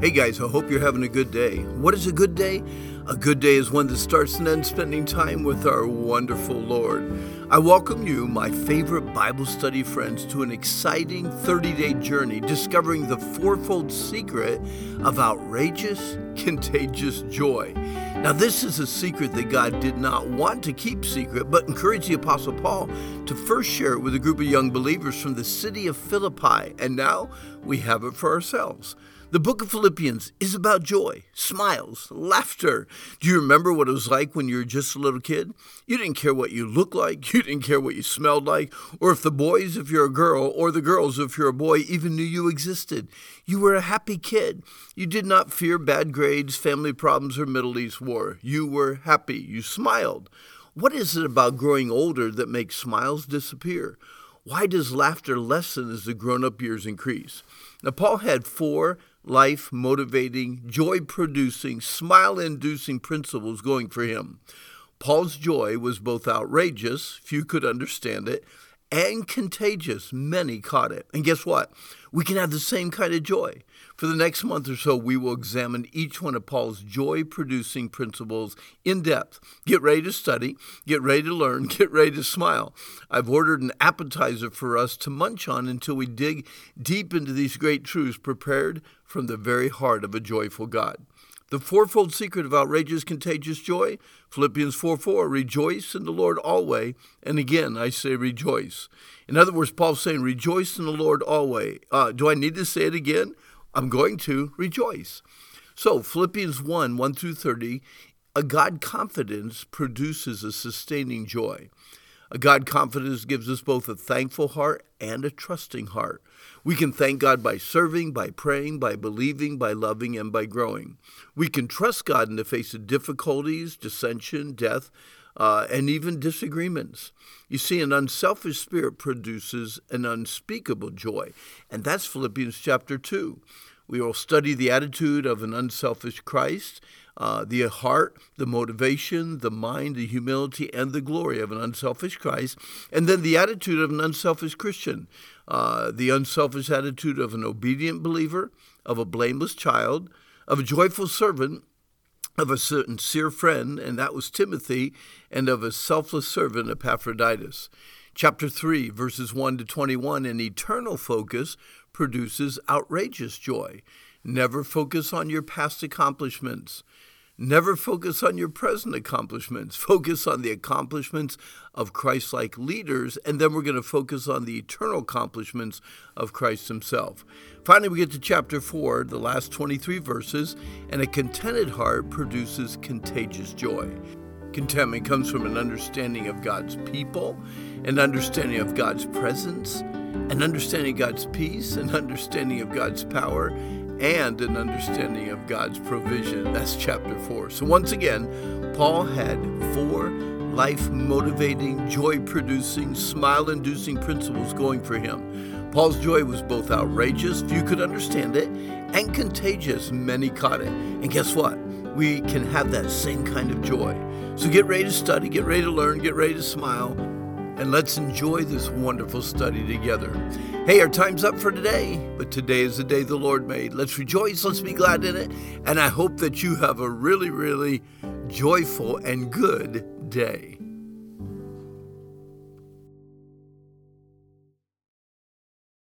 Hey guys, I hope you're having a good day. What is a good day? A good day is one that starts and ends spending time with our wonderful Lord. I welcome you, my favorite Bible study friends, to an exciting 30 day journey discovering the fourfold secret of outrageous, contagious joy. Now, this is a secret that God did not want to keep secret, but encouraged the Apostle Paul to first share it with a group of young believers from the city of Philippi, and now we have it for ourselves. The book of Philippians is about joy, smiles, laughter. Do you remember what it was like when you were just a little kid? You didn't care what you looked like, you didn't care what you smelled like, or if the boys, if you're a girl, or the girls, if you're a boy, even knew you existed. You were a happy kid. You did not fear bad grades, family problems, or Middle East war. You were happy. You smiled. What is it about growing older that makes smiles disappear? Why does laughter lessen as the grown up years increase? Now, Paul had four life motivating, joy producing, smile inducing principles going for him. Paul's joy was both outrageous, few could understand it, and contagious. Many caught it. And guess what? We can have the same kind of joy. For the next month or so, we will examine each one of Paul's joy producing principles in depth. Get ready to study, get ready to learn, get ready to smile. I've ordered an appetizer for us to munch on until we dig deep into these great truths prepared from the very heart of a joyful God. The fourfold secret of outrageous, contagious joy, Philippians 4 4, rejoice in the Lord always. And again, I say rejoice. In other words, Paul's saying, rejoice in the Lord always. Uh, do I need to say it again? I'm going to rejoice. So, Philippians 1 1 through 30, a God confidence produces a sustaining joy. A God confidence gives us both a thankful heart and a trusting heart. We can thank God by serving, by praying, by believing, by loving, and by growing. We can trust God in the face of difficulties, dissension, death, uh, and even disagreements. You see, an unselfish spirit produces an unspeakable joy, and that's Philippians chapter 2. We will study the attitude of an unselfish Christ, uh, the heart, the motivation, the mind, the humility, and the glory of an unselfish Christ, and then the attitude of an unselfish Christian, uh, the unselfish attitude of an obedient believer, of a blameless child, of a joyful servant, of a sincere friend, and that was Timothy, and of a selfless servant, Epaphroditus. Chapter 3, verses 1 to 21, an eternal focus produces outrageous joy. Never focus on your past accomplishments. Never focus on your present accomplishments. Focus on the accomplishments of Christ like leaders, and then we're going to focus on the eternal accomplishments of Christ Himself. Finally, we get to chapter 4, the last 23 verses, and a contented heart produces contagious joy. Contentment comes from an understanding of God's people, an understanding of God's presence, an understanding of God's peace, an understanding of God's power, and an understanding of God's provision. That's chapter 4. So, once again, Paul had four life motivating, joy producing, smile inducing principles going for him. Paul's joy was both outrageous, few could understand it, and contagious, many caught it. And guess what? We can have that same kind of joy. So get ready to study, get ready to learn, get ready to smile, and let's enjoy this wonderful study together. Hey, our time's up for today, but today is the day the Lord made. Let's rejoice, let's be glad in it, and I hope that you have a really, really joyful and good day.